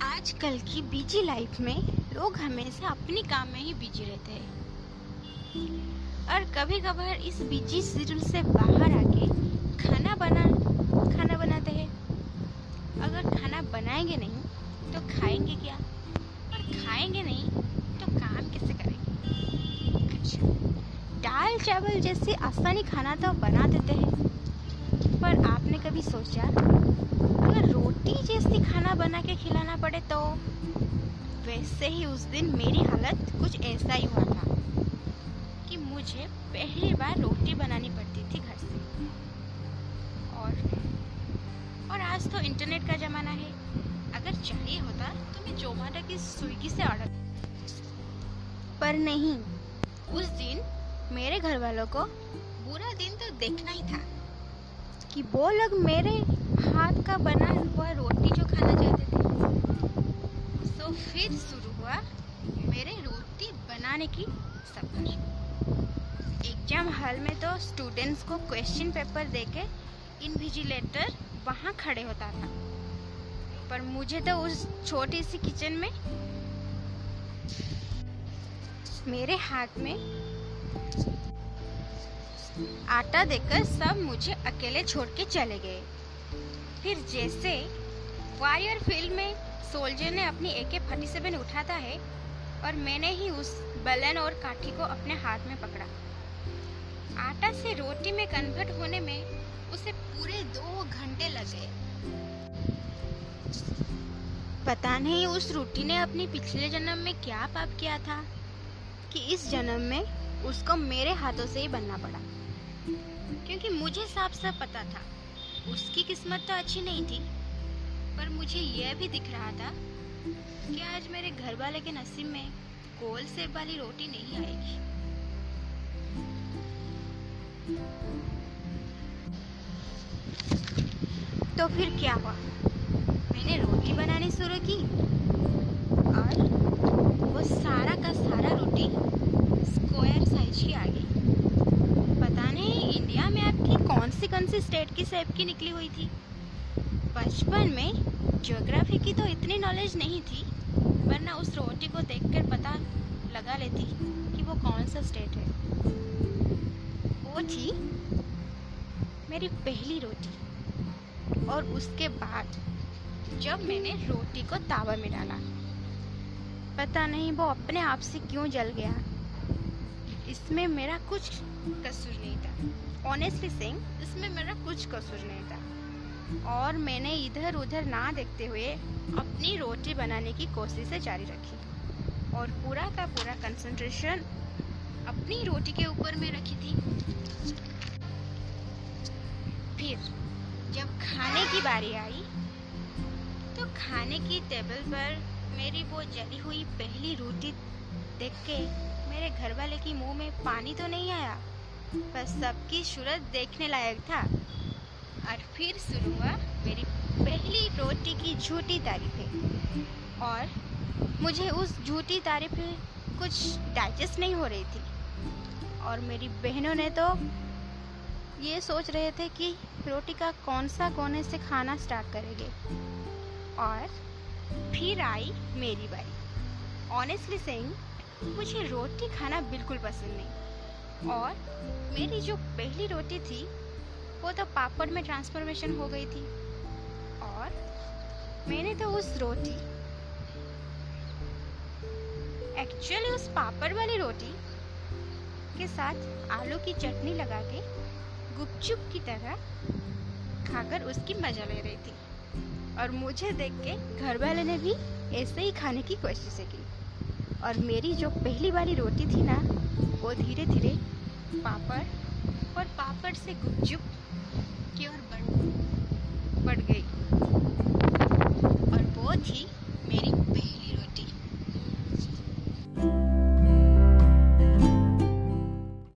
आजकल की busy life में लोग हमेशा अपने काम में ही बिज़ी रहते हैं। और कभी कभार इस बिज़ी शेड्यूल से बाहर आके खाना बना, खाना बनाते हैं। अगर खाना बनाएँगे नहीं तो खाएँगे क्या? और खाएँगे नहीं तो काम कैसे करेंगे? अच्छा दाल चावल जैसे आसानी खाना तो बना देते हैं। आपने कभी सोचा? अगर रोटी जैसी खाना बना के खिलाना पड़े तो? वैसे ही उस दिन मेरी हालत कुछ ऐसा ही हुआ था कि मुझे पहली बार रोटी बनानी पड़ती थी घर से। और और आज तो इंटरनेट का ज़माना है। अगर चाहिए होता तो मैं जोमेटो की स्विगी से ऑर्डर पर नहीं, उस दिन मेरे घर वालों को बुरा दिन तो देखना ही था। कि वो लोग मेरे हाथ का बना हुआ रोटी जो खाना चाहते थे। तो फिर शुरू हुआ मेरे रोटी बनाने की सफ़र। एग्ज़ाम हॉल में तो स्टूडेंट्स को क्वेश्चन पेपर दे देके इनविजिलेटर वहाँ खड़े होता था। पर मुझे तो उस छोटी सी किचन में मेरे हाथ में आटा देकर सब मुझे अकेले छोड़ के चले गए। फिर जैसे वायर फ़ील्ड में सोल्जर ने अपनी ए के फटी सेवन उठाता है और मैंने ही उस बलन और काठी को अपने हाथ में पकड़ा। आटा से रोटी में कन्वर्ट होने में उसे पूरे दो घंटे लगे। पता नहीं उस रोटी ने अपने पिछले जन्म में क्या पाप किया था कि इस जन्म में उसको मेरे हाथों से ही बनना पड़ा। क्योंकि मुझे साफ़ साफ़ पता था। उसकी किस्मत तो अच्छी नहीं थी। पर मुझे यह भी दिख रहा था कि आज मेरे घर वाले के नसीब में गोल सेब वाली रोटी नहीं आएगी। तो फिर क्या हुआ? मैंने रोटी बनानी शुरू की और वो सारा का सारा रोटी स्क्वायर साइज़ की आ गई पता नहीं इंडिया में कौन सी स्टेट की सेब की निकली हुई थी। बचपन में ज्योग्राफी की तो इतनी नॉलेज नहीं थी, वरना उस रोटी को देखकर पता लगा लेती कि वो कौन सा स्टेट है। वो थी मेरी पहली रोटी और उसके बाद जब मैंने रोटी को तावा में डाला। पता नहीं वो अपने आप से क्यों जल गया। इसमें मेरा कुछ कसूर नहीं था। ऑनेस्टली सिंह इसमें मेरा कुछ कसूर नहीं था। और मैंने इधर उधर ना देखते हुए अपनी रोटी बनाने की कोशिशें जारी रखी। और पूरा का पूरा कंसंट्रेशन अपनी रोटी के ऊपर में रखी थी। फिर जब खाने की बारी आई तो खाने की टेबल पर मेरी वो जली हुई पहली रोटी देख के मेरे घर वाले की मुँह में पानी तो नहीं आया बस सबकी सूरत देखने लायक था। और फिर शुरू हुआ मेरी पहली रोटी की झूठी तारीफें। और मुझे उस झूठी तारीफें कुछ डाइजेस्ट नहीं हो रही थी। और मेरी बहनों ने तो ये सोच रहे थे कि रोटी का कौन सा कोने से खाना स्टार्ट करेंगे। और फिर आई मेरी बारी। ऑनेस्टली सेइंग मुझे रोटी खाना बिल्कुल पसंद नहीं। और मेरी जो पहली रोटी थी, वो तो पापड़ में ट्रांसफॉर्मेशन हो गई थी। और मैंने तो उस रोटी एक्चुअली उस पापड़ वाली रोटी के साथ आलू की चटनी लगा के गुपचुप की तरह खाकर उसकी मज़ा ले रही थी। और मुझे देख के घर वाले ने भी ऐसे ही खाने की कोशिशें की। और मेरी जो पहली बारी रोटी थी ना, वो धीरे धीरे पापड़ और पापड़ से गुपचुप की ओर बढ़ बढ़ गई।